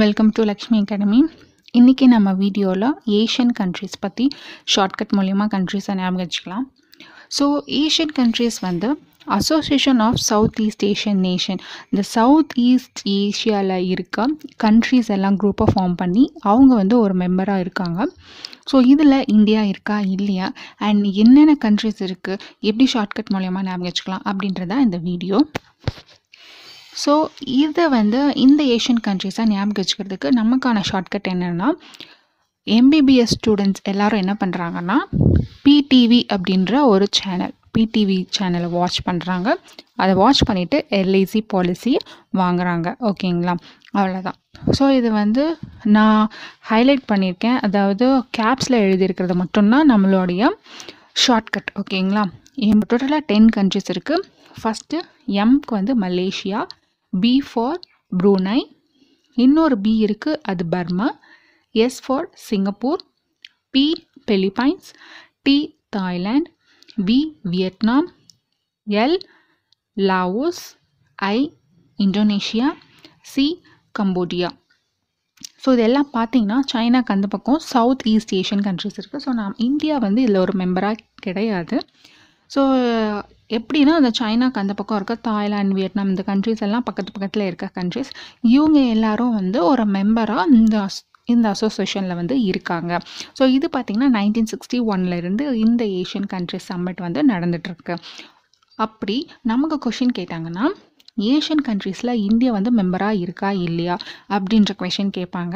Welcome to Lakshmi academy இன்றைக்கி நம்ம வீடியோவில் ஏஷியன் கண்ட்ரீஸ் பற்றி ஷார்ட்கட் மூலயமா கண்ட்ரீஸை ஞாபகம் வச்சுக்கலாம். ஸோ ஏஷியன் கண்ட்ரீஸ் வந்து association of south east Asian nation இந்த சவுத் ஈஸ்ட் ஏஷியாவில் இருக்க கண்ட்ரீஸ் எல்லாம் குரூப்பாக ஃபார்ம் பண்ணி அவங்க வந்து ஒரு மெம்பராக இருக்காங்க. ஸோ இதில் இந்தியா இருக்கா? இல்லையா? அண்ட் என்னென்ன கண்ட்ரீஸ் இருக்குது எப்படி ஷார்ட்கட் மூலயமா ஞாபகம் வச்சுக்கலாம்? அப்படின்றதான் இந்த வீடியோ. ஸோ இதை வந்து இந்த ஏஷியன் கண்ட்ரிஸாக ஞாபகம் வச்சுக்கிறதுக்கு நமக்கான ஷார்ட்கட் என்னென்னா எம்பிபிஎஸ் ஸ்டூடெண்ட்ஸ் எல்லாரும் என்ன பண்ணுறாங்கன்னா பிடிவி அப்படின்ற ஒரு சேனல் பிடிவி சேனலை வாட்ச் பண்ணுறாங்க அதை வாட்ச் பண்ணிவிட்டு எல்ஐசி பாலிசி வாங்குறாங்க. ஓகேங்களா அவ்வளோதான் ஸோ இது வந்து நான் ஹைலைட் பண்ணியிருக்கேன். அதாவது கேப்ஸில் எழுதியிருக்கிறது மட்டும்தான் நம்மளுடைய ஷார்ட்கட் ஓகேங்களா டோட்டலாக டென் கண்ட்ரிஸ் இருக்குது ஃபஸ்ட்டு எம்க்கு வந்து மலேசியா பி ஃபார் ப்ரூனை இன்னொரு பி இருக்குது அது Burma. S for Singapore. P Philippines T Thailand V Vietnam. L Laos I Indonesia. C Cambodia. So இதெல்லாம் பார்த்தீங்கன்னா சைனாக்கு அந்த பக்கம் சவுத் ஈஸ்ட் ஏஷியன் கண்ட்ரிஸ் இருக்குது ஸோ நாம் இந்தியா வந்து இதில் ஒரு மெம்பராக கிடையாது. ஸோ எப்படின்னா அந்த சைனாக்கு அந்த பக்கம் இருக்க தாய்லாந்து வியட்நாம் இந்த கண்ட்ரிஸ் எல்லாம் பக்கத்து பக்கத்தில் இருக்க கண்ட்ரிஸ் இவங்க எல்லாரும் வந்து ஒரு மெம்பராக இந்த அஸ் இந்த அசோசியேஷனில் வந்து இருக்காங்க. ஸோ இது பார்த்திங்கன்னா நைன்டீன் சிக்ஸ்டி ஒன்லேருந்து இந்த ஏஷியன் கண்ட்ரிஸ் சம்மிட் வந்து நடந்துகிட்ருக்கு அப்படி நமக்கு கொஷின் கேட்டாங்கன்னா ஏஷியன் கண்ட்ரீஸில் இந்தியா வந்து மெம்பராக இருக்கா இல்லையா அப்படின்ற கொஷின் கேட்பாங்க.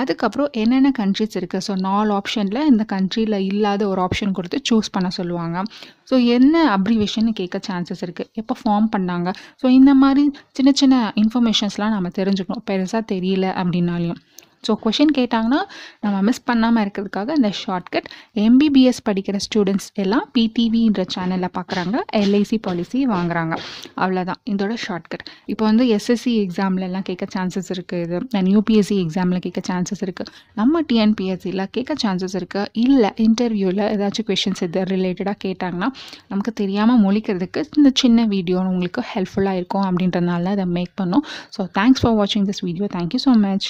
அதுக்கப்புறம் என்னென்ன கண்ட்ரிஸ் இருக்குது ஸோ நாலு ஆப்ஷனில் இந்த கண்ட்ரியில் இல்லாத ஒரு ஆப்ஷன் கொடுத்து சூஸ் பண்ண சொல்லுவாங்க. ஸோ என்ன அப்ரிவேஷன் கேட்க சான்சஸ் இருக்குது எப்போ ஃபார்ம் பண்ணாங்க? ஸோ இந்த மாதிரி சின்ன சின்ன இன்ஃபர்மேஷன்ஸ்லாம் நம்ம தெரிஞ்சுக்கணும். பெருசாக தெரியல அப்படின்னாலையும் ஸோ கொஷின் கேட்டாங்கன்னா நம்ம மிஸ் பண்ணாமல் இருக்கிறதுக்காக இந்த ஷார்ட்கட் எம்பிபிஎஸ் படிக்கிற ஸ்டூடெண்ட்ஸ் எல்லாம் பிடிவின்ற சேனலில் பார்க்குறாங்க எல்ஐசி பாலிசி வாங்குறாங்க. அவ்வளோதான் இதோட ஷார்ட்கட் இப்போ வந்து எஸ்எஸ்சி எக்ஸாம்லலாம் கேட்க சான்சஸ் இருக்குது இது அண்ட் யூபிஎஸ்சி எக்ஸாமில் கேட்க சான்சஸ் இருக்குது நம்ம டிஎன்பிஎஸ்சியில் கேட்க சான்சஸ் இருக்குது இல்லை இன்டர்வியூவில் ஏதாச்சும் கொஷின்ஸ் இது ரிலேட்டடாக கேட்டாங்கன்னா நமக்கு தெரியாமல் மொழிக்கிறதுக்கு இந்த சின்ன வீடியோ உங்களுக்கு ஹெல்ப்ஃபுல்லாக இருக்கும் அப்படின்றதுனால அதை மேக் பண்ணோம். ஸோ தேங்க்ஸ் ஃபார் வாட்சிங் this video thank you so much